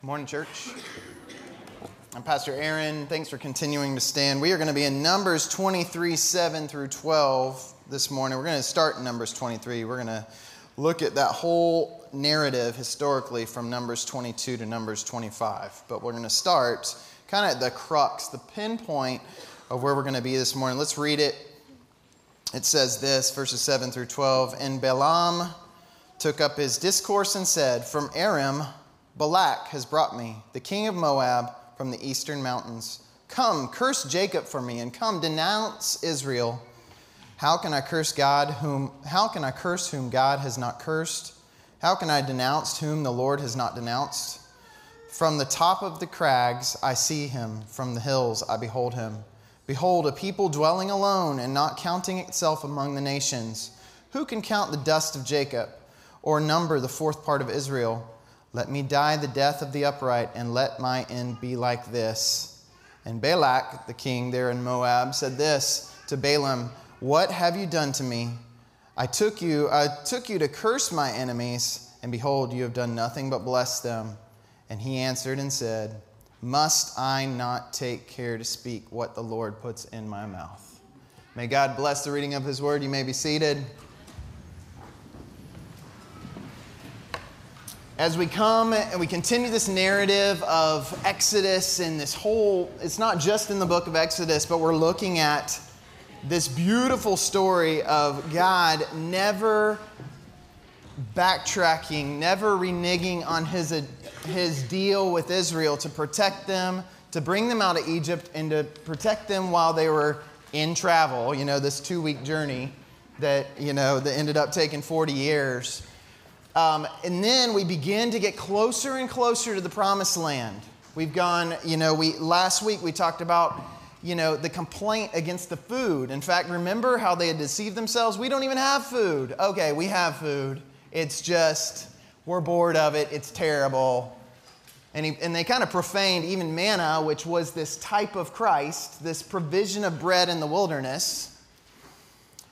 Morning, church. I'm Pastor Aaron. Thanks for continuing to stand. We are going to be in Numbers 23 7 through 12 this morning. We're going to start in Numbers 23. We're going to look at that whole narrative historically from Numbers 22 to Numbers 25. But we're going to start kind of at the crux, the pinpoint of where we're going to be this morning. Let's read it. It says this, verses 7 through 12. And Balaam took up his discourse and said, From Aram, Balak has brought me, the king of Moab, from the eastern mountains. Come, curse Jacob for me, and come, denounce Israel. How can I curse God whom how can I curse whom God has not cursed? How can I denounce whom the Lord has not denounced? From the top of the crags I see him, from the hills I behold him. Behold, a people dwelling alone and not counting itself among the nations. Who can count the dust of Jacob, or number the fourth part of Israel? Let me die the death of the upright, and let my end be like this. And Balak, the king there in Moab, said this to Balaam What have you done to me? I took you, I took you to curse my enemies, and behold, you have done nothing but bless them. And he answered and said, Must I not take care to speak what the Lord puts in my mouth? May God bless the reading of his word. You may be seated. As we come and we continue this narrative of Exodus and this whole, it's not just in the book of Exodus, but we're looking at this beautiful story of God never backtracking, never reneging on his, his deal with Israel to protect them, to bring them out of Egypt, and to protect them while they were in travel, you know, this two week journey that, you know, that ended up taking 40 years. Um, and then we begin to get closer and closer to the promised land. We've gone, you know, we last week we talked about, you know, the complaint against the food. In fact, remember how they had deceived themselves? We don't even have food. Okay, we have food. It's just, we're bored of it. It's terrible. And, he, and they kind of profaned even manna, which was this type of Christ, this provision of bread in the wilderness.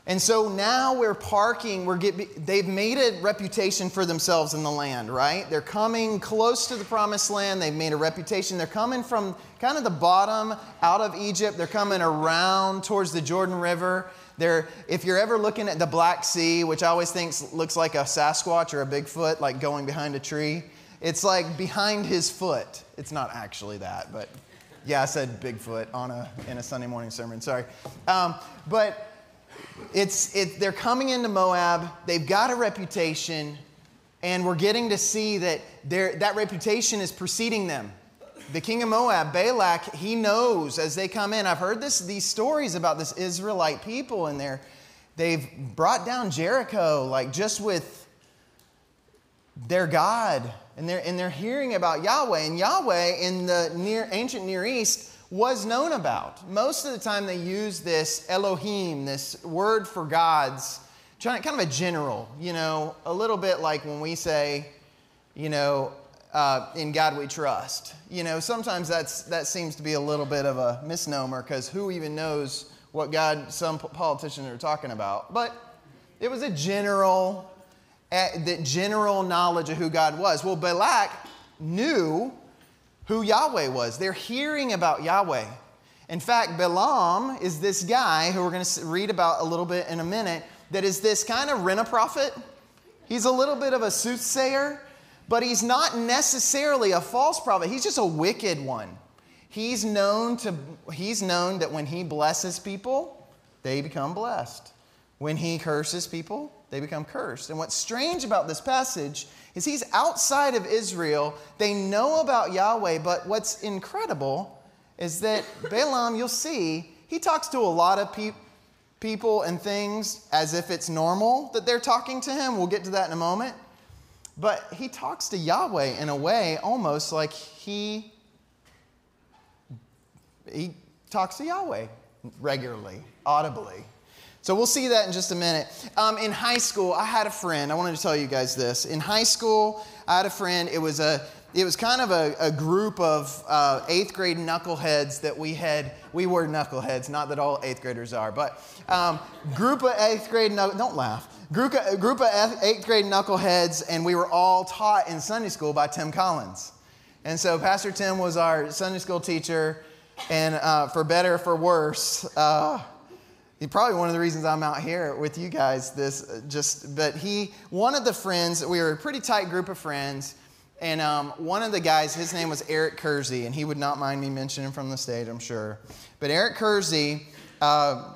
And so now we're parking, we're get, they've made a reputation for themselves in the land, right? They're coming close to the promised land. They've made a reputation. They're coming from kind of the bottom out of Egypt. They're coming around towards the Jordan River. They're, if you're ever looking at the Black Sea, which I always think looks like a Sasquatch or a Bigfoot, like going behind a tree, it's like behind his foot. It's not actually that, but yeah, I said Bigfoot on a, in a Sunday morning sermon, sorry. Um, but it's, it, they're coming into Moab, they've got a reputation, and we're getting to see that that reputation is preceding them. The king of Moab, Balak, he knows as they come in. I've heard this, these stories about this Israelite people, and they're, they've brought down Jericho, like just with their God. And they're, and they're hearing about Yahweh. And Yahweh in the near, ancient Near East was known about. Most of the time, they use this Elohim, this word for gods, kind of a general, you know, a little bit like when we say, you know, uh, in God we trust. You know, sometimes that's, that seems to be a little bit of a misnomer because who even knows what God some politicians are talking about? But it was a general, the general knowledge of who God was. Well, Balak knew who Yahweh was. They're hearing about Yahweh. In fact, Balaam is this guy who we're going to read about a little bit in a minute that is this kind of rent a prophet. He's a little bit of a soothsayer, but he's not necessarily a false prophet. He's just a wicked one. He's known to he's known that when he blesses people, they become blessed. When he curses people, they become cursed. And what's strange about this passage is he's outside of Israel. They know about Yahweh, but what's incredible is that Balaam, you'll see, he talks to a lot of pe- people and things as if it's normal that they're talking to him. We'll get to that in a moment. But he talks to Yahweh in a way almost like he he talks to Yahweh regularly, audibly. So we'll see that in just a minute. Um, in high school, I had a friend. I wanted to tell you guys this. In high school, I had a friend. It was a it was kind of a, a group of uh, eighth grade knuckleheads that we had. We were knuckleheads, not that all eighth graders are, but um, group of eighth grade. Don't laugh. Group of, group of eighth grade knuckleheads, and we were all taught in Sunday school by Tim Collins. And so Pastor Tim was our Sunday school teacher, and uh, for better or for worse, uh, he probably one of the reasons I'm out here with you guys. This uh, just, but he one of the friends. We were a pretty tight group of friends, and um, one of the guys, his name was Eric Kersey, and he would not mind me mentioning from the stage, I'm sure. But Eric Kersey. Uh,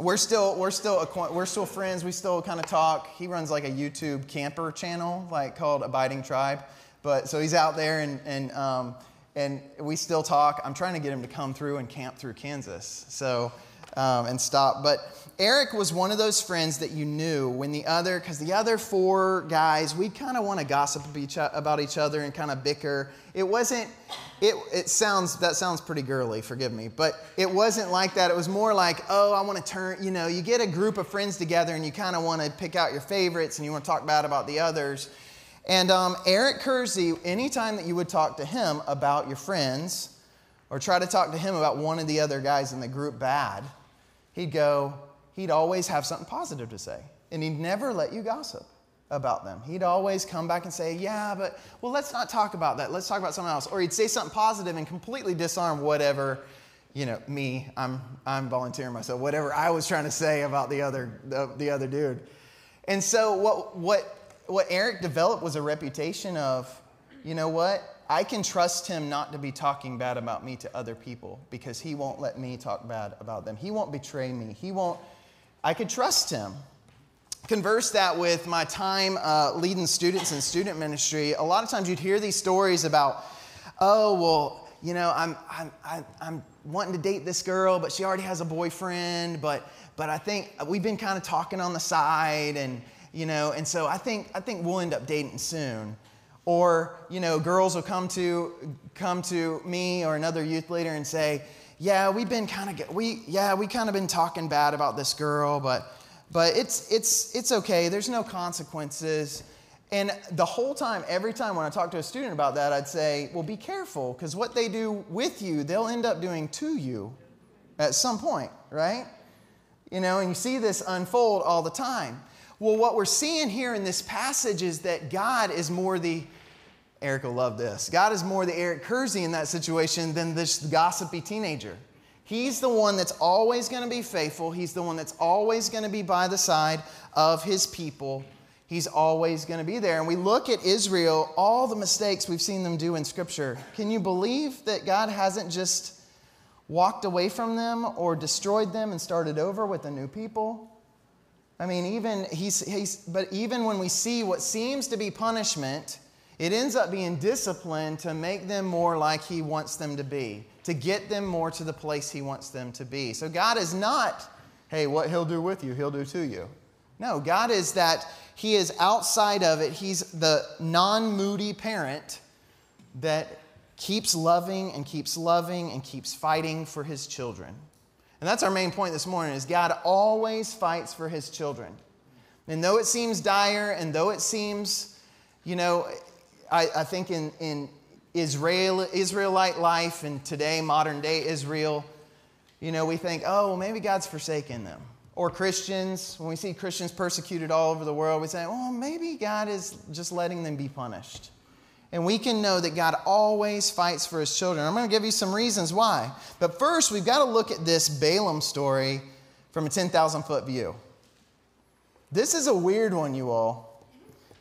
we're still we're still we're still friends. We still kind of talk. He runs like a YouTube camper channel, like called Abiding Tribe. But so he's out there, and and um, and we still talk. I'm trying to get him to come through and camp through Kansas. So um, and stop. But Eric was one of those friends that you knew when the other, because the other four guys, we kind of want to gossip about each other and kind of bicker. It wasn't, it, it sounds, that sounds pretty girly, forgive me, but it wasn't like that. It was more like, oh, I want to turn, you know, you get a group of friends together and you kind of want to pick out your favorites and you want to talk bad about the others. And um, Eric Kersey, anytime that you would talk to him about your friends or try to talk to him about one of the other guys in the group bad, he'd go, he'd always have something positive to say. And he'd never let you gossip about them. He'd always come back and say, Yeah, but, well, let's not talk about that. Let's talk about something else. Or he'd say something positive and completely disarm whatever, you know, me, I'm, I'm volunteering myself, whatever I was trying to say about the other, the, the other dude. And so what, what, what Eric developed was a reputation of, you know what? I can trust him not to be talking bad about me to other people because he won't let me talk bad about them. He won't betray me. He won't, I could trust him. Converse that with my time uh, leading students in student ministry. A lot of times you'd hear these stories about, oh, well, you know, I'm, I'm, I'm wanting to date this girl, but she already has a boyfriend, but, but I think we've been kind of talking on the side and, you know, and so I think, I think we'll end up dating soon. Or, you know, girls will come to, come to me or another youth leader and say, yeah, we've been kind of, we, yeah, we kind of been talking bad about this girl, but, but it's, it's, it's okay. There's no consequences. And the whole time, every time when I talk to a student about that, I'd say, well, be careful, because what they do with you, they'll end up doing to you at some point, right? You know, and you see this unfold all the time. Well, what we're seeing here in this passage is that God is more the, Eric will love this, God is more the Eric Kersey in that situation than this gossipy teenager. He's the one that's always going to be faithful. He's the one that's always going to be by the side of his people. He's always going to be there. And we look at Israel, all the mistakes we've seen them do in Scripture. Can you believe that God hasn't just walked away from them or destroyed them and started over with a new people? I mean, even he's, he's, but even when we see what seems to be punishment, it ends up being discipline to make them more like he wants them to be, to get them more to the place he wants them to be. So God is not, hey, what he'll do with you, he'll do to you. No, God is that he is outside of it. He's the non moody parent that keeps loving and keeps loving and keeps fighting for his children. And that's our main point this morning is God always fights for his children. And though it seems dire and though it seems, you know, I, I think in, in Israel, Israelite life and today, modern day Israel, you know, we think, oh, well, maybe God's forsaken them. Or Christians, when we see Christians persecuted all over the world, we say, well, maybe God is just letting them be punished. And we can know that God always fights for his children. I'm going to give you some reasons why. But first, we've got to look at this Balaam story from a 10,000 foot view. This is a weird one, you all.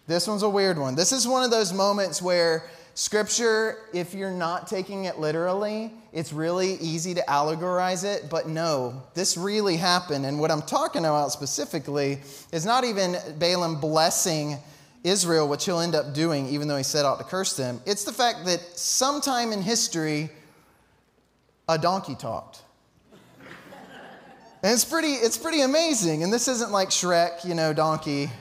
This one's a weird one. This is one of those moments where Scripture, if you're not taking it literally, it's really easy to allegorize it, but no, this really happened. And what I'm talking about specifically is not even Balaam blessing Israel, which he'll end up doing, even though he set out to curse them, it's the fact that sometime in history, a donkey talked. And it's pretty, it's pretty amazing. And this isn't like Shrek, you know, donkey.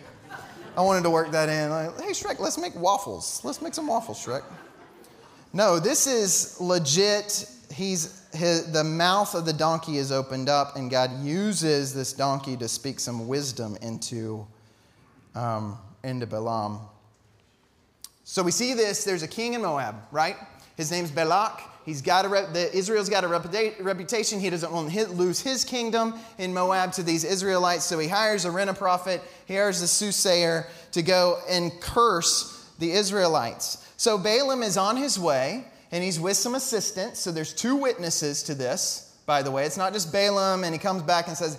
I wanted to work that in. Like, hey, Shrek, let's make waffles. Let's make some waffles, Shrek. No, this is legit. He's, his, the mouth of the donkey is opened up, and God uses this donkey to speak some wisdom into um, into Balaam. So we see this. There's a king in Moab, right? His name's Balak. He's got a rep, the, Israel's got a reputation. He doesn't want to lose his kingdom in Moab to these Israelites. So he hires a rent a prophet. He hires a soothsayer to go and curse the Israelites. So Balaam is on his way and he's with some assistants. So there's two witnesses to this, by the way. It's not just Balaam and he comes back and says,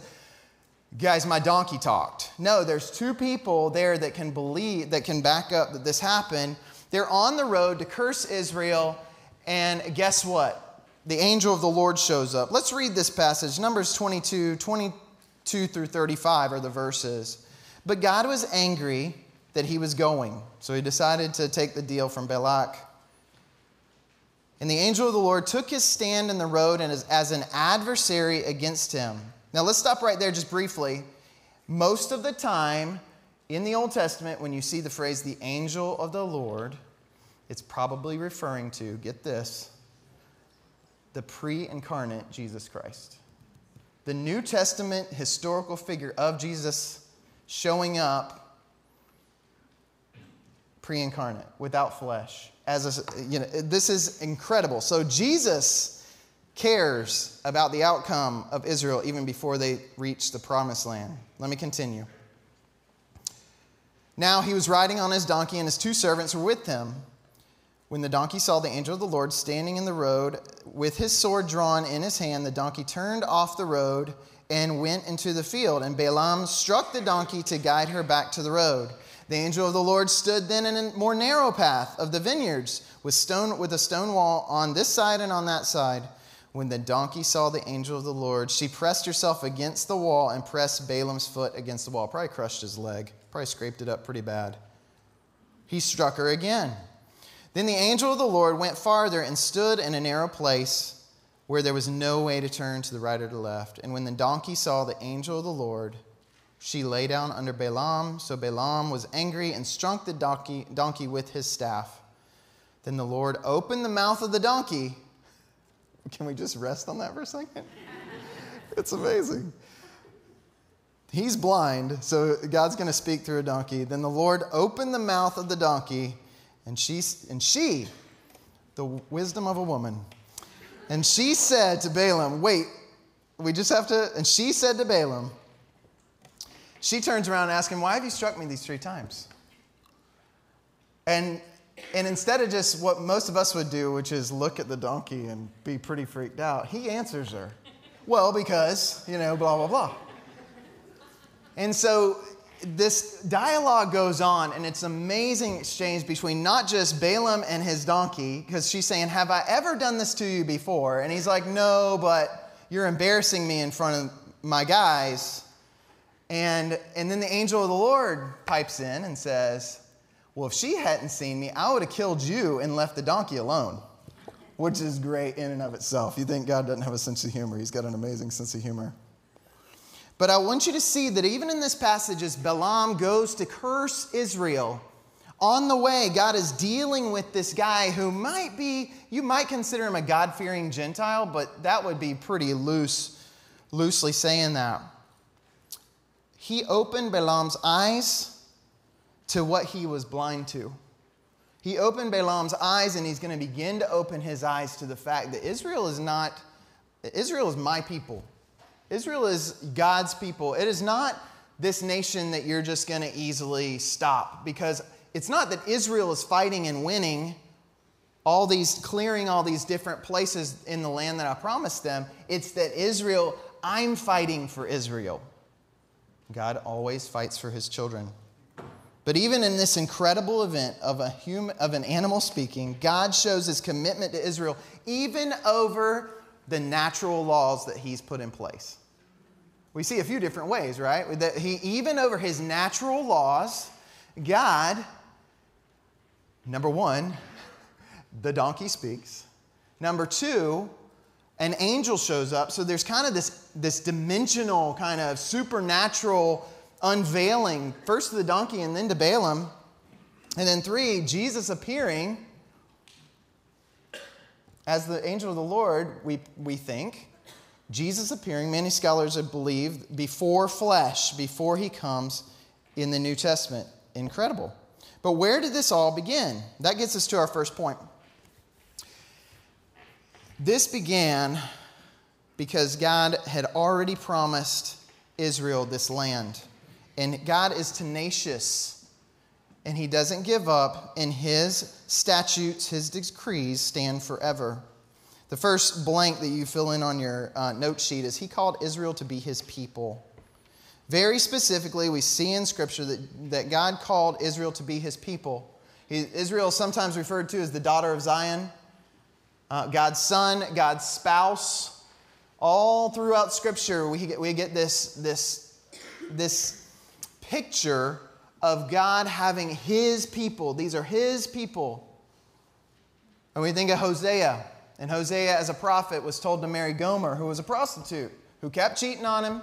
Guys, my donkey talked. No, there's two people there that can believe, that can back up that this happened. They're on the road to curse Israel, and guess what? The angel of the Lord shows up. Let's read this passage. Numbers 22, 22 through 35 are the verses. But God was angry that he was going, so he decided to take the deal from Balak. And the angel of the Lord took his stand in the road and as, as an adversary against him. Now, let's stop right there just briefly. Most of the time in the Old Testament, when you see the phrase the angel of the Lord, it's probably referring to, get this, the pre incarnate Jesus Christ. The New Testament historical figure of Jesus showing up pre incarnate, without flesh. As a, you know, this is incredible. So, Jesus cares about the outcome of Israel even before they reach the promised land. Let me continue. Now he was riding on his donkey, and his two servants were with him. When the donkey saw the angel of the Lord standing in the road with his sword drawn in his hand, the donkey turned off the road and went into the field. And Balaam struck the donkey to guide her back to the road. The angel of the Lord stood then in a more narrow path of the vineyards with, stone, with a stone wall on this side and on that side. When the donkey saw the angel of the Lord, she pressed herself against the wall and pressed Balaam's foot against the wall. Probably crushed his leg, probably scraped it up pretty bad. He struck her again. Then the angel of the Lord went farther and stood in a narrow place where there was no way to turn to the right or to the left. And when the donkey saw the angel of the Lord, she lay down under Balaam. So Balaam was angry and struck the donkey, donkey with his staff. Then the Lord opened the mouth of the donkey can we just rest on that for a second? it's amazing. He's blind, so God's going to speak through a donkey. Then the Lord opened the mouth of the donkey, and she, and she, the wisdom of a woman, and she said to Balaam, Wait, we just have to, and she said to Balaam, she turns around and asks him, Why have you struck me these three times? And and instead of just what most of us would do, which is look at the donkey and be pretty freaked out, he answers her. Well, because, you know, blah, blah, blah. And so this dialogue goes on, and it's an amazing exchange between not just Balaam and his donkey, because she's saying, Have I ever done this to you before? And he's like, No, but you're embarrassing me in front of my guys. And, and then the angel of the Lord pipes in and says, well, if she hadn't seen me, I would have killed you and left the donkey alone, which is great in and of itself. You think God doesn't have a sense of humor, He's got an amazing sense of humor. But I want you to see that even in this passage, as Balaam goes to curse Israel, on the way, God is dealing with this guy who might be, you might consider him a God fearing Gentile, but that would be pretty loose, loosely saying that. He opened Balaam's eyes to what he was blind to. He opened Balaam's eyes and he's going to begin to open his eyes to the fact that Israel is not, Israel is my people. Israel is God's people. It is not this nation that you're just going to easily stop because it's not that Israel is fighting and winning all these, clearing all these different places in the land that I promised them. It's that Israel, I'm fighting for Israel. God always fights for his children. But even in this incredible event of, a human, of an animal speaking, God shows his commitment to Israel even over the natural laws that he's put in place. We see a few different ways, right? That he, even over his natural laws, God, number one, the donkey speaks. Number two, an angel shows up. So there's kind of this, this dimensional, kind of supernatural unveiling, first to the donkey and then to Balaam. And then three, Jesus appearing as the angel of the Lord, we, we think. Jesus appearing, many scholars have believed, before flesh, before he comes in the New Testament. Incredible. But where did this all begin? That gets us to our first point. This began because God had already promised Israel this land. And God is tenacious and he doesn't give up, and his statutes, his decrees stand forever. The first blank that you fill in on your uh, note sheet is he called Israel to be his people. Very specifically, we see in Scripture that, that God called Israel to be his people. He, Israel is sometimes referred to as the daughter of Zion, uh, God's son, God's spouse. All throughout Scripture, we get, we get this, this, this picture of God having his people. These are his people. And we think of Hosea. And Hosea, as a prophet, was told to marry Gomer, who was a prostitute, who kept cheating on him,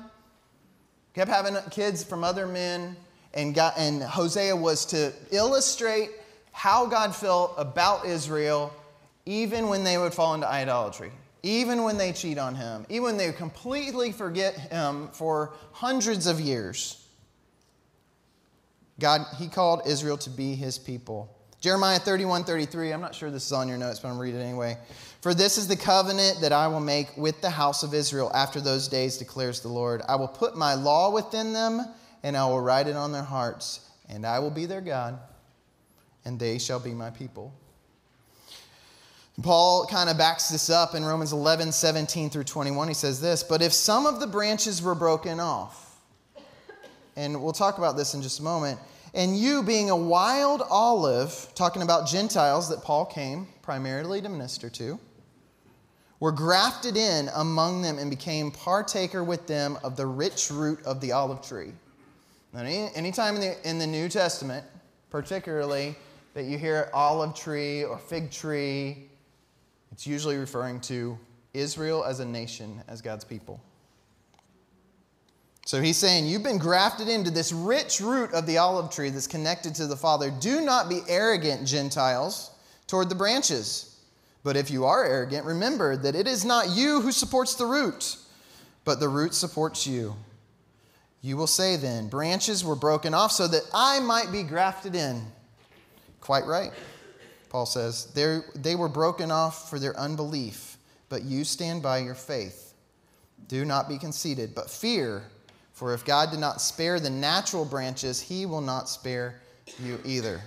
kept having kids from other men. And, got, and Hosea was to illustrate how God felt about Israel, even when they would fall into idolatry, even when they cheat on him, even when they completely forget him for hundreds of years. God, he called Israel to be his people. Jeremiah 31 33, I'm not sure this is on your notes, but I'm reading it anyway. For this is the covenant that I will make with the house of Israel after those days, declares the Lord. I will put my law within them, and I will write it on their hearts, and I will be their God, and they shall be my people. Paul kind of backs this up in Romans 11, 17 through 21. He says this But if some of the branches were broken off, and we'll talk about this in just a moment. And you, being a wild olive, talking about Gentiles that Paul came primarily to minister to, were grafted in among them and became partaker with them of the rich root of the olive tree. Now, any, anytime in the, in the New Testament, particularly that you hear olive tree or fig tree, it's usually referring to Israel as a nation, as God's people. So he's saying, You've been grafted into this rich root of the olive tree that's connected to the Father. Do not be arrogant, Gentiles, toward the branches. But if you are arrogant, remember that it is not you who supports the root, but the root supports you. You will say then, Branches were broken off so that I might be grafted in. Quite right, Paul says. They were broken off for their unbelief, but you stand by your faith. Do not be conceited, but fear for if God did not spare the natural branches, he will not spare you either.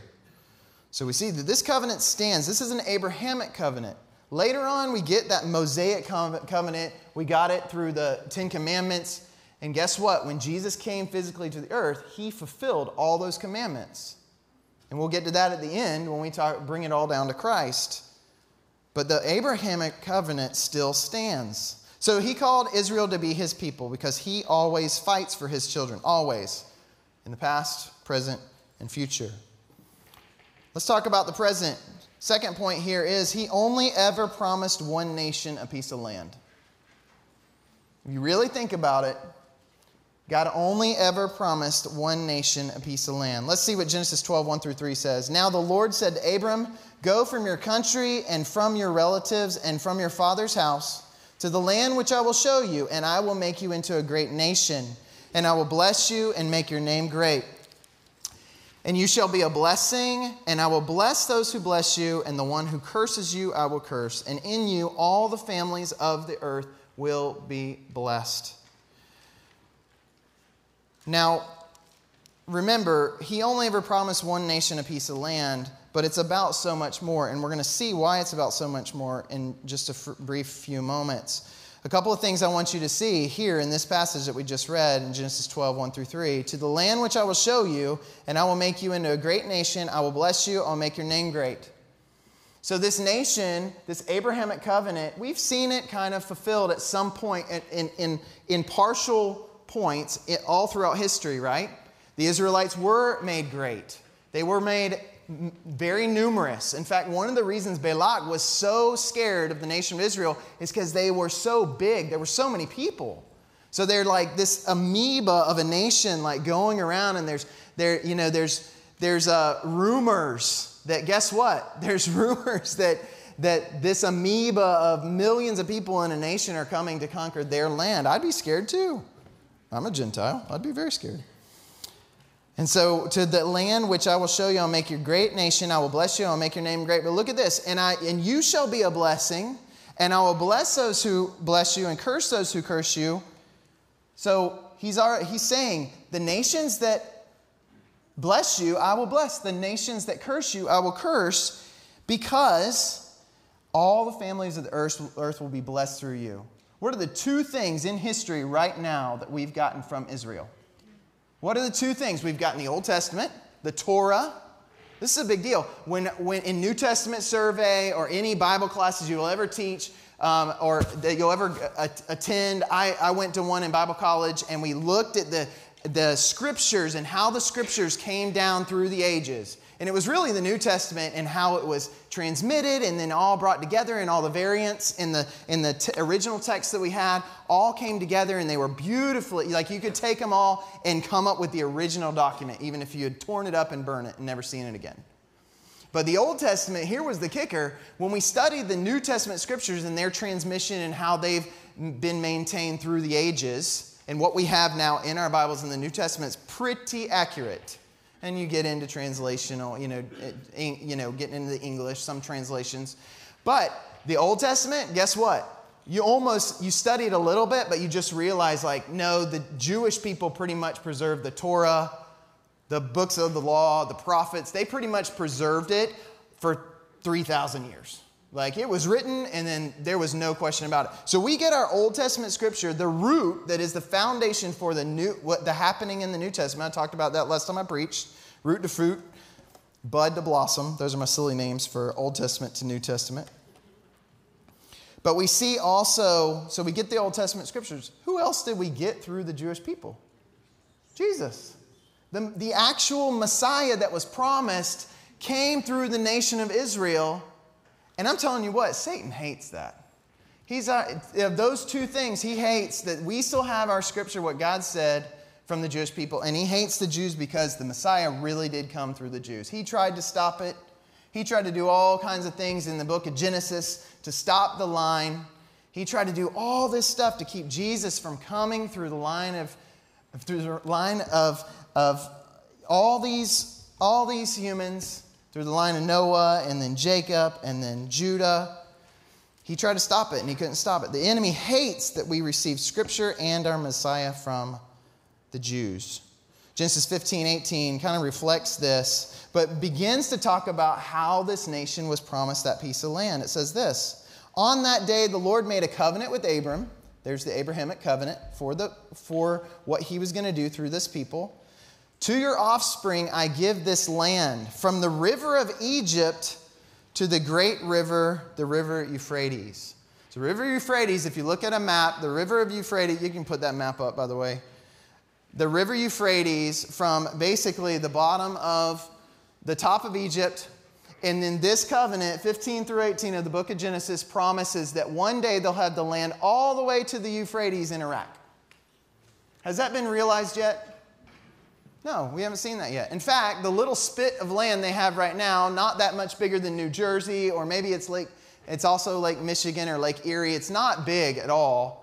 So we see that this covenant stands. This is an Abrahamic covenant. Later on, we get that Mosaic covenant. We got it through the Ten Commandments. And guess what? When Jesus came physically to the earth, he fulfilled all those commandments. And we'll get to that at the end when we talk, bring it all down to Christ. But the Abrahamic covenant still stands. So he called Israel to be his people because he always fights for his children, always, in the past, present, and future. Let's talk about the present. Second point here is he only ever promised one nation a piece of land. If you really think about it, God only ever promised one nation a piece of land. Let's see what Genesis 12, 1 through 3 says. Now the Lord said to Abram, Go from your country and from your relatives and from your father's house to the land which I will show you, and I will make you into a great nation, and I will bless you and make your name great. And you shall be a blessing, and I will bless those who bless you, and the one who curses you I will curse. And in you all the families of the earth will be blessed. Now, remember, he only ever promised one nation a piece of land, but it's about so much more. And we're going to see why it's about so much more in just a f- brief few moments. A couple of things I want you to see here in this passage that we just read in Genesis 12, 1 through 3. To the land which I will show you, and I will make you into a great nation. I will bless you. I'll make your name great. So, this nation, this Abrahamic covenant, we've seen it kind of fulfilled at some point in, in, in partial points all throughout history, right? The Israelites were made great. They were made very numerous. In fact, one of the reasons Balak was so scared of the nation of Israel is because they were so big. There were so many people. So they're like this amoeba of a nation, like going around, and there's there, you know, there's there's uh, rumors that guess what? There's rumors that that this amoeba of millions of people in a nation are coming to conquer their land. I'd be scared too. I'm a Gentile. I'd be very scared. And so, to the land which I will show you, I'll make you a great nation. I will bless you. I'll make your name great. But look at this. And, I, and you shall be a blessing, and I will bless those who bless you and curse those who curse you. So, he's, already, he's saying the nations that, bless you, I will bless. The nations that curse you, I will curse, because all the families of the earth, earth will be blessed through you. What are the two things in history right now that we've gotten from Israel? What are the two things? We've got in the Old Testament, the Torah. This is a big deal. When, when in New Testament survey or any Bible classes you'll ever teach, um, or that you'll ever attend. I, I went to one in Bible college and we looked at the, the scriptures and how the scriptures came down through the ages. And it was really the New Testament and how it was transmitted and then all brought together and all the variants in the, in the t- original text that we had all came together and they were beautifully, like you could take them all and come up with the original document, even if you had torn it up and burned it and never seen it again. But the Old Testament, here was the kicker. When we studied the New Testament scriptures and their transmission and how they've been maintained through the ages, and what we have now in our Bibles in the New Testament is pretty accurate. And you get into translational, you know, eh, you know, getting into the English, some translations. But the Old Testament, guess what? You almost you studied a little bit, but you just realize like, no, the Jewish people pretty much preserved the Torah the books of the law, the prophets, they pretty much preserved it for 3,000 years. Like it was written, and then there was no question about it. So we get our Old Testament scripture, the root that is the foundation for the new, what the happening in the New Testament. I talked about that last time I preached. Root to fruit, bud to blossom. Those are my silly names for Old Testament to New Testament. But we see also, so we get the Old Testament scriptures. Who else did we get through the Jewish people? Jesus. The, the actual Messiah that was promised came through the nation of Israel. And I'm telling you what, Satan hates that. He's uh, those two things he hates that we still have our scripture, what God said from the Jewish people, and he hates the Jews because the Messiah really did come through the Jews. He tried to stop it. He tried to do all kinds of things in the book of Genesis to stop the line. He tried to do all this stuff to keep Jesus from coming through the line of through the line of of all these, all these humans through the line of Noah and then Jacob and then Judah. He tried to stop it and he couldn't stop it. The enemy hates that we receive scripture and our Messiah from the Jews. Genesis 15, 18 kind of reflects this, but begins to talk about how this nation was promised that piece of land. It says this On that day, the Lord made a covenant with Abram. There's the Abrahamic covenant for, the, for what he was going to do through this people. To your offspring I give this land, from the river of Egypt to the great river, the river Euphrates. So, River Euphrates, if you look at a map, the river of Euphrates, you can put that map up, by the way. The river Euphrates from basically the bottom of the top of Egypt. And then this covenant, 15 through 18 of the book of Genesis, promises that one day they'll have the land all the way to the Euphrates in Iraq. Has that been realized yet? No, we haven't seen that yet. In fact, the little spit of land they have right now, not that much bigger than New Jersey, or maybe it's Lake, it's also Lake Michigan or Lake Erie. It's not big at all.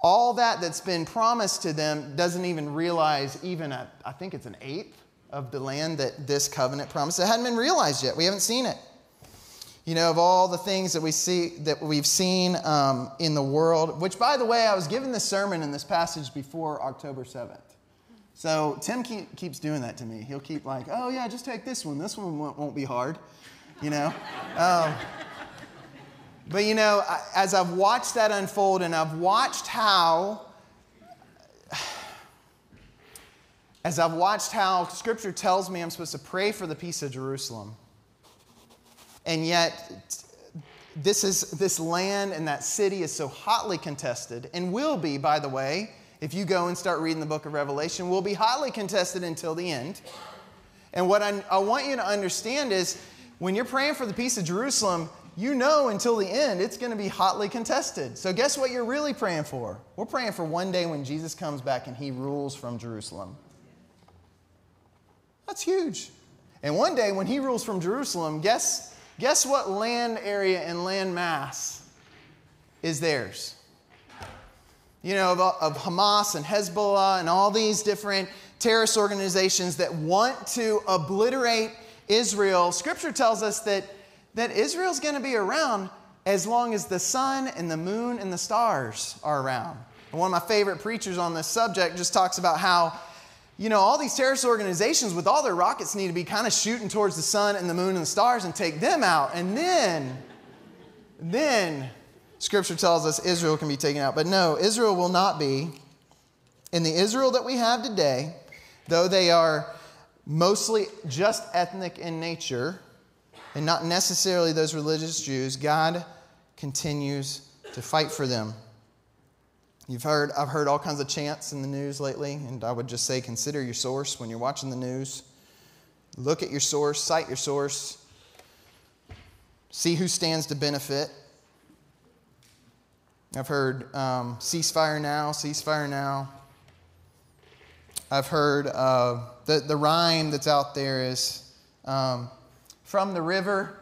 All that that's been promised to them doesn't even realize even a, I think it's an eighth of the land that this covenant promised. It hadn't been realized yet. We haven't seen it. You know, of all the things that we see that we've seen um, in the world, which by the way, I was given this sermon in this passage before October 7th. So Tim keep, keeps doing that to me. He'll keep like, oh yeah, just take this one. This one won't, won't be hard, you know. Um, but you know, as I've watched that unfold, and I've watched how, as I've watched how Scripture tells me I'm supposed to pray for the peace of Jerusalem, and yet this is this land and that city is so hotly contested, and will be, by the way if you go and start reading the book of Revelation, will be highly contested until the end. And what I, I want you to understand is when you're praying for the peace of Jerusalem, you know until the end it's going to be hotly contested. So, guess what you're really praying for? We're praying for one day when Jesus comes back and he rules from Jerusalem. That's huge. And one day when he rules from Jerusalem, guess, guess what land area and land mass is theirs? You know, of, of Hamas and Hezbollah and all these different terrorist organizations that want to obliterate Israel, Scripture tells us that, that Israel's going to be around as long as the sun and the moon and the stars are around. And one of my favorite preachers on this subject just talks about how you know, all these terrorist organizations with all their rockets need to be kind of shooting towards the sun and the moon and the stars and take them out. And then, then scripture tells us Israel can be taken out. But no, Israel will not be. In the Israel that we have today, though they are mostly just ethnic in nature and not necessarily those religious Jews, God continues to fight for them. You've heard, I've heard all kinds of chants in the news lately, and I would just say consider your source when you're watching the news. Look at your source, cite your source, see who stands to benefit. I've heard um, ceasefire now, ceasefire now. I've heard uh, the, the rhyme that's out there is um, from the river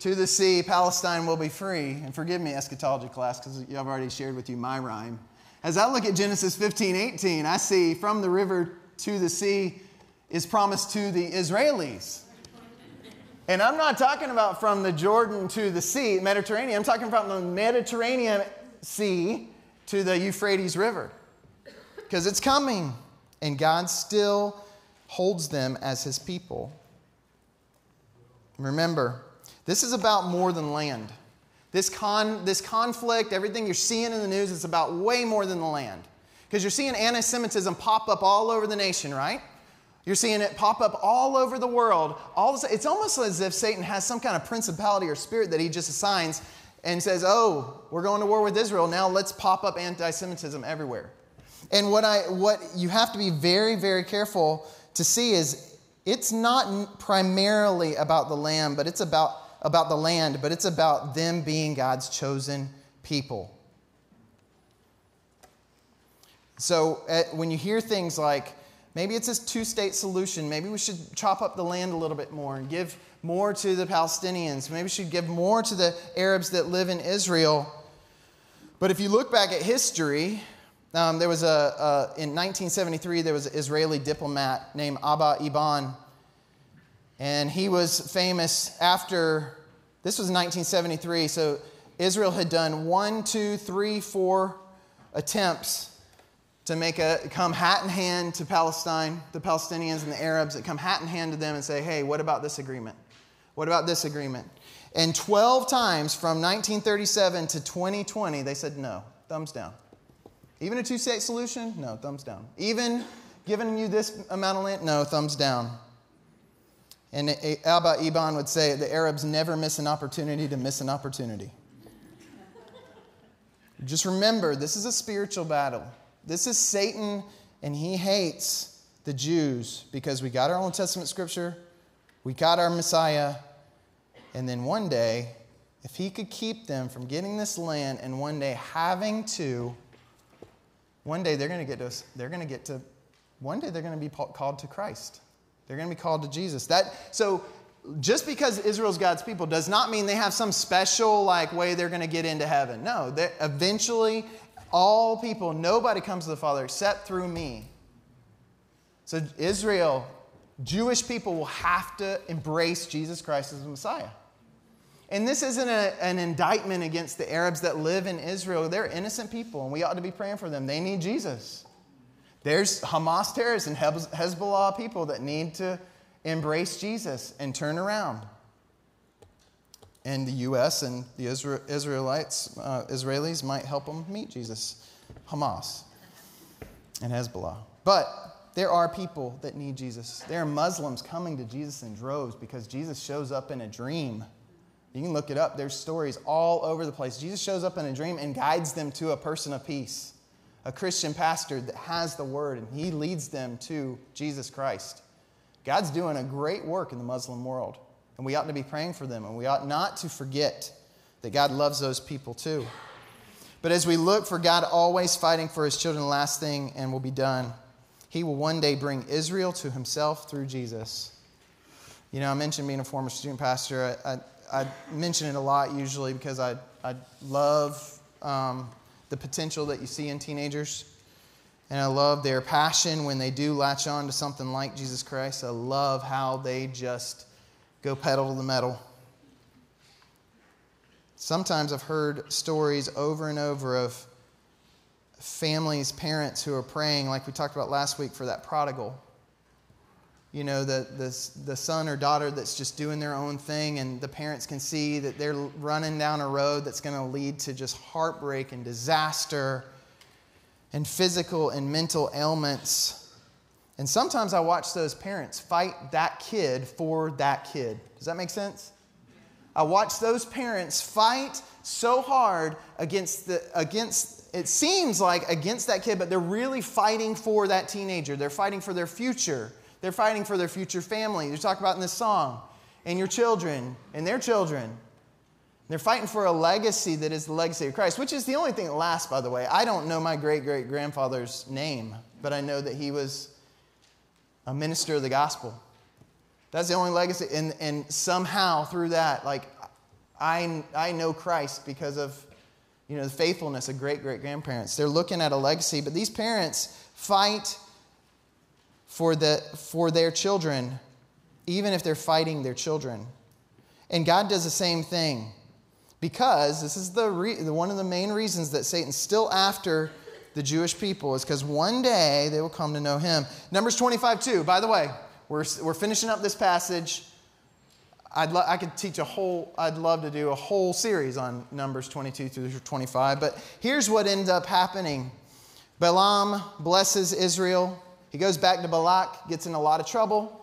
to the sea, Palestine will be free. And forgive me, eschatology class, because I've already shared with you my rhyme. As I look at Genesis 15, 18, I see from the river to the sea is promised to the Israelis. And I'm not talking about from the Jordan to the sea, Mediterranean. I'm talking from the Mediterranean Sea to the Euphrates River. Because it's coming. And God still holds them as his people. Remember, this is about more than land. This, con, this conflict, everything you're seeing in the news, is about way more than the land. Because you're seeing anti Semitism pop up all over the nation, right? You're seeing it pop up all over the world. All it's almost as if Satan has some kind of principality or spirit that he just assigns and says, Oh, we're going to war with Israel. Now let's pop up anti Semitism everywhere. And what, I, what you have to be very, very careful to see is it's not primarily about the lamb, but it's about about the land, but it's about them being God's chosen people. So uh, when you hear things like, maybe it's a two state solution, maybe we should chop up the land a little bit more and give more to the Palestinians, maybe we should give more to the Arabs that live in Israel. But if you look back at history, um, there was a, a, in 1973, there was an Israeli diplomat named Abba Eban and he was famous after, this was 1973, so Israel had done one, two, three, four attempts to make a come hat in hand to Palestine, the Palestinians and the Arabs that come hat in hand to them and say, hey, what about this agreement? What about this agreement? And 12 times from 1937 to 2020, they said no, thumbs down. Even a two state solution? No, thumbs down. Even giving you this amount of land? No, thumbs down. And Abba Eban would say the Arabs never miss an opportunity to miss an opportunity. Just remember, this is a spiritual battle. This is Satan, and he hates the Jews because we got our Old Testament scripture, we got our Messiah, and then one day, if he could keep them from getting this land and one day having to, one day they're going to get to, they're going to get to, one day they're going to be called to Christ. They're going to be called to Jesus. That so just because Israel's God's people does not mean they have some special like way they're going to get into heaven. No, eventually all people, nobody comes to the Father except through me. So Israel, Jewish people will have to embrace Jesus Christ as the Messiah. And this isn't a, an indictment against the Arabs that live in Israel. They're innocent people, and we ought to be praying for them. They need Jesus. There's Hamas terrorists and Hezbollah people that need to embrace Jesus and turn around. And the U.S. and the Israelites, uh, Israelis might help them meet Jesus, Hamas and Hezbollah. But there are people that need Jesus. There are Muslims coming to Jesus in droves because Jesus shows up in a dream. You can look it up. There's stories all over the place. Jesus shows up in a dream and guides them to a person of peace a Christian pastor that has the word and he leads them to Jesus Christ. God's doing a great work in the Muslim world, and we ought to be praying for them, and we ought not to forget that God loves those people too. But as we look for God always fighting for his children, the last thing, and we'll be done, he will one day bring Israel to himself through Jesus. You know, I mentioned being a former student pastor. I, I, I mention it a lot usually because I, I love um, the potential that you see in teenagers. And I love their passion when they do latch on to something like Jesus Christ. I love how they just go pedal to the metal. Sometimes I've heard stories over and over of families, parents who are praying, like we talked about last week, for that prodigal. You know, the, the, the son or daughter that's just doing their own thing, and the parents can see that they're running down a road that's going to lead to just heartbreak and disaster and physical and mental ailments. And sometimes I watch those parents fight that kid for that kid. Does that make sense? I watch those parents fight so hard against the against it seems like against that kid, but they're really fighting for that teenager. They're fighting for their future. They're fighting for their future family. They're about in this song, and your children and their children. They're fighting for a legacy that is the legacy of Christ, which is the only thing that lasts, by the way. I don't know my great great grandfather's name, but I know that he was a minister of the gospel. That's the only legacy. And, and somehow through that, like, I, I know Christ because of, you know, the faithfulness of great great grandparents. They're looking at a legacy, but these parents fight for, the, for their children, even if they're fighting their children. And God does the same thing because this is the, re- the one of the main reasons that Satan's still after the Jewish people is because one day they will come to know him. Numbers 25, 2. By the way, we're, we're finishing up this passage. I'd lo- I could teach a whole, I'd love to do a whole series on Numbers 22 through 25, but here's what ends up happening Balaam blesses Israel. He goes back to Balak, gets in a lot of trouble.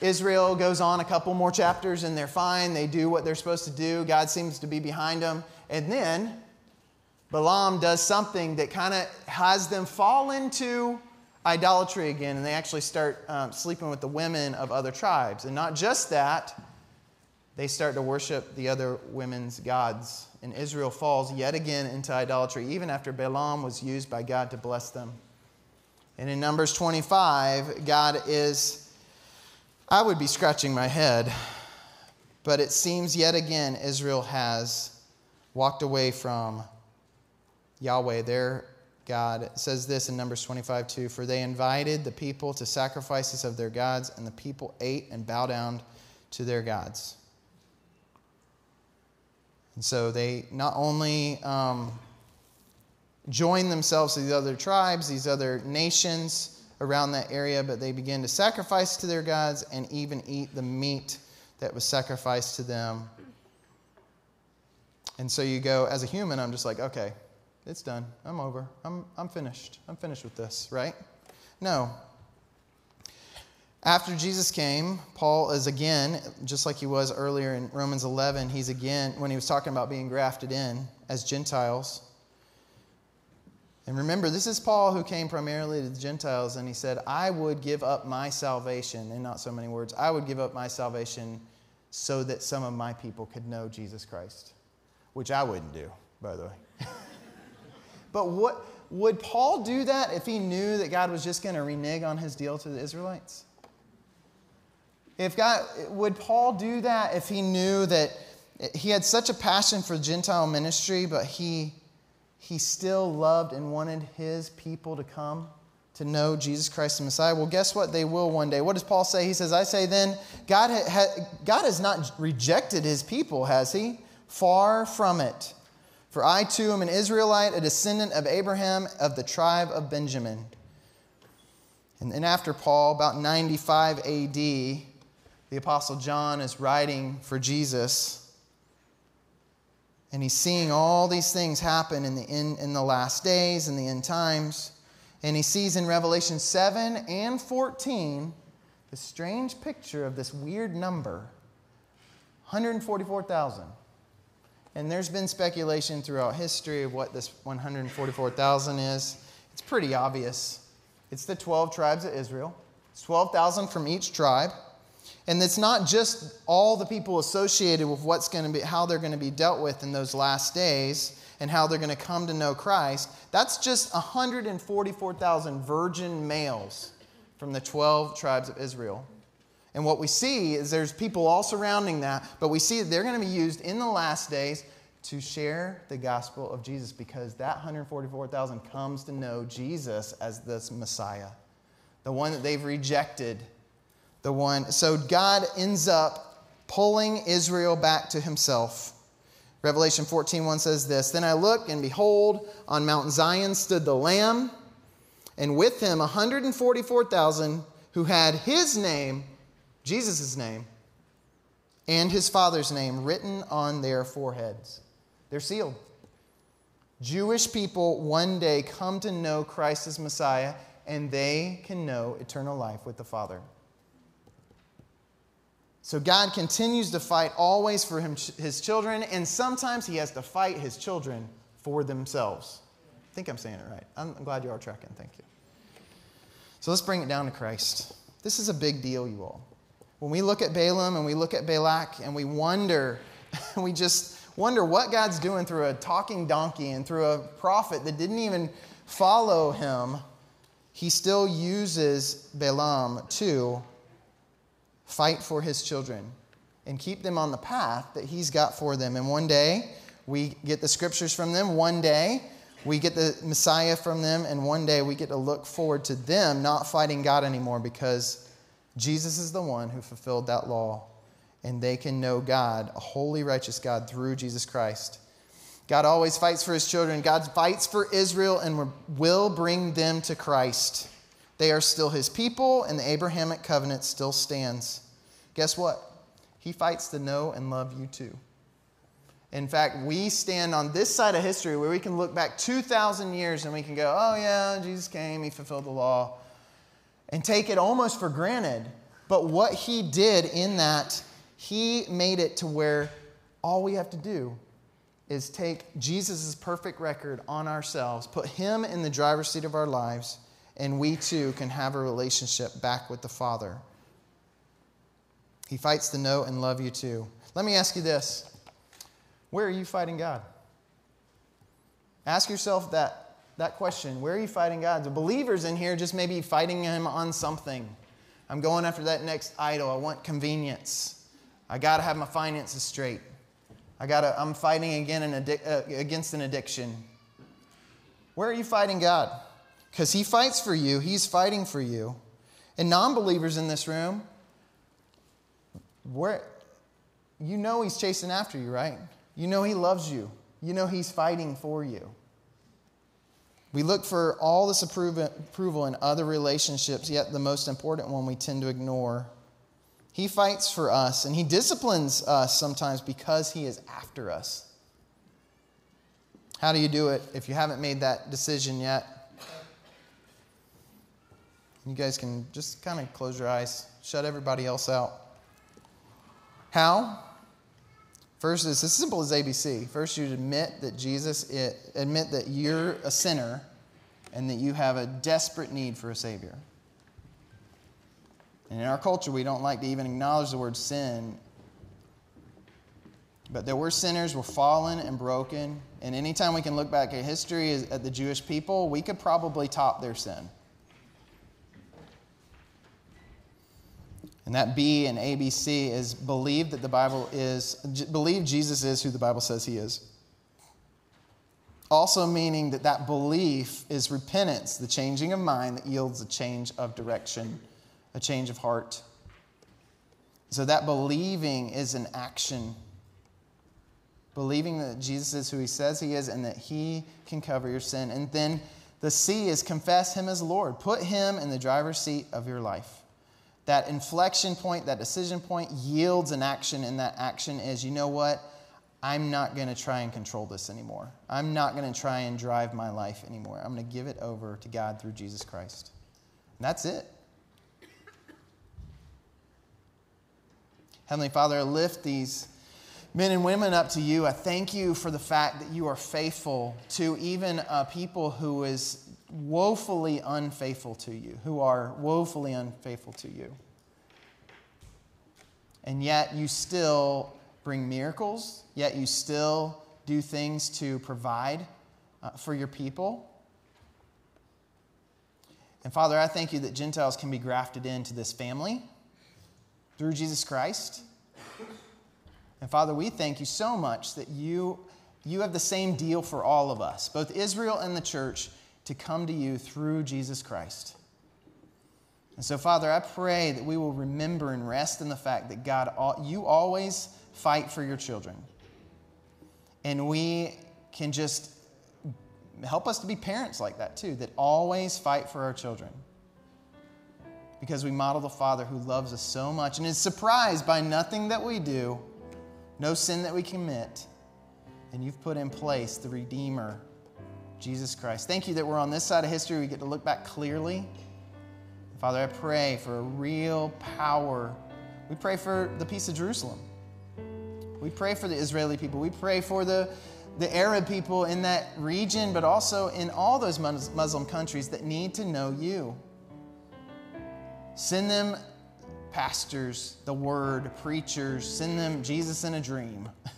Israel goes on a couple more chapters and they're fine. They do what they're supposed to do. God seems to be behind them. And then Balaam does something that kind of has them fall into idolatry again, and they actually start um, sleeping with the women of other tribes. And not just that, they start to worship the other women's gods. And Israel falls yet again into idolatry, even after Balaam was used by God to bless them. And in Numbers 25, God is, I would be scratching my head, but it seems yet again Israel has walked away from Yahweh, their God. Says this in Numbers 25 2 For they invited the people to sacrifices of their gods, and the people ate and bowed down to their gods. And so they not only um, joined themselves to these other tribes, these other nations around that area, but they began to sacrifice to their gods and even eat the meat that was sacrificed to them. And so you go, as a human, I'm just like, okay, it's done. I'm over. I'm, I'm finished. I'm finished with this, right? No. After Jesus came, Paul is again, just like he was earlier in Romans 11, he's again, when he was talking about being grafted in as Gentiles. And remember, this is Paul who came primarily to the Gentiles, and he said, I would give up my salvation, in not so many words, I would give up my salvation so that some of my people could know Jesus Christ, which I wouldn't do, by the way. but what would Paul do that if he knew that God was just going to renege on his deal to the Israelites? If God would Paul do that if he knew that he had such a passion for Gentile ministry, but he he still loved and wanted his people to come to know Jesus Christ the Messiah. Well, guess what? They will one day. What does Paul say? He says, I say then, God, ha- God has not rejected his people, has he? Far from it. For I too am an Israelite, a descendant of Abraham of the tribe of Benjamin. And then after Paul, about 95 AD, the Apostle John is writing for Jesus and he's seeing all these things happen in the, in, in the last days, in the end times. And he sees in Revelation 7 and 14 the strange picture of this weird number 144,000. And there's been speculation throughout history of what this 144,000 is. It's pretty obvious. It's the 12 tribes of Israel, it's 12,000 from each tribe. And it's not just all the people associated with what's going to be, how they're going to be dealt with in those last days and how they're going to come to know Christ. That's just 144,000 virgin males from the 12 tribes of Israel. And what we see is there's people all surrounding that, but we see that they're going to be used in the last days to share the gospel of Jesus because that 144,000 comes to know Jesus as this Messiah, the one that they've rejected the one. So God ends up pulling Israel back to himself. Revelation 14:1 says this, "Then I looked and behold, on Mount Zion stood the Lamb, and with him 144,000 who had his name, Jesus' name, and his father's name written on their foreheads. They're sealed. Jewish people one day come to know Christ as Messiah, and they can know eternal life with the Father. So God continues to fight always for him, his children, and sometimes he has to fight his children for themselves. I think I'm saying it right. I'm glad you are tracking. Thank you. So let's bring it down to Christ. This is a big deal, you all. When we look at Balaam and we look at Balak and we wonder, we just wonder what God's doing through a talking donkey and through a prophet that didn't even follow him, he still uses Balaam to fight for his children and keep them on the path that he's got for them. And one day we get the scriptures from them. One day we get the Messiah from them. And one day we get to look forward to them not fighting God anymore because Jesus is the one who fulfilled that law. And they can know God, a holy, righteous God, through Jesus Christ. God always fights for his children. God fights for Israel and will bring them to Christ. They are still his people, and the Abrahamic covenant still stands. Guess what? He fights to know and love you too. In fact, we stand on this side of history where we can look back 2,000 years and we can go, oh, yeah, Jesus came, he fulfilled the law, and take it almost for granted. But what he did in that, he made it to where all we have to do is take Jesus' perfect record on ourselves, put him in the driver's seat of our lives, and we too can have a relationship back with the Father. He fights to know and love you too. Let me ask you this Where are you fighting God? Ask yourself that, that question. Where are you fighting God? The believers in here just maybe fighting Him on something. I'm going after that next idol. I want convenience. I got to have my finances straight. I gotta, I'm fighting again an uh, against an addiction. Where are you fighting God? because He fights for you, He's fighting for you. And non believers in this room, where, you know He's chasing after you, right? You know He loves you, you know He's fighting for you. We look for all this approval in other relationships, yet the most important one we tend to ignore. He fights for us and he disciplines us sometimes because he is after us. How do you do it if you haven't made that decision yet? You guys can just kind of close your eyes, shut everybody else out. How? First, it's as simple as ABC. First, you admit that Jesus, it, admit that you're a sinner and that you have a desperate need for a Savior. And in our culture, we don't like to even acknowledge the word sin. But that we're sinners, we're fallen and broken. And anytime we can look back at history at the Jewish people, we could probably top their sin. And that B and ABC is believe that the Bible is, believe Jesus is who the Bible says he is. Also, meaning that that belief is repentance, the changing of mind that yields a change of direction, a change of heart. So, that believing is an action. Believing that Jesus is who he says he is and that he can cover your sin. And then the C is confess him as Lord. Put him in the driver's seat of your life that inflection point, that decision point yields an action, and that action is you know what? I'm not going to try and control this anymore. I'm not going to try and drive my life anymore. I'm going to give it over to God through Jesus Christ. And that's it. Heavenly Father, I lift these men and women up to you. I thank you for the fact that you are faithful to even a people who is woefully unfaithful to you, who are woefully unfaithful to you. And yet you still bring miracles, yet you still do things to provide uh, for your people. And Father, I thank you that Gentiles can be grafted into this family through Jesus Christ. And Father, we thank you so much that you, you have the same deal for all of us, both Israel and the church to come to you through Jesus Christ. And so, Father, I pray that we will remember and rest in the fact that God, you always fight for your children. And we can just help us to be parents like that too, that always fight for our children. Because we model the Father who loves us so much and is surprised by nothing that we do, no sin that we commit. And you've put in place the Redeemer, Jesus Christ. Thank you that we're on this side of history. We get to look back clearly. Father, I pray for a real power. We pray for the peace of Jerusalem. We pray for the Israeli people. We pray for the, the Arab people in that region, but also in all those Muslim countries that need to know you. Send them pastors, the word, preachers, send them Jesus in a dream.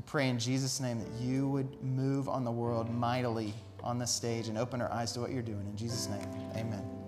We pray in Jesus' name that you would move on the world mightily on this stage and open our eyes to what you're doing. In Jesus' name, amen.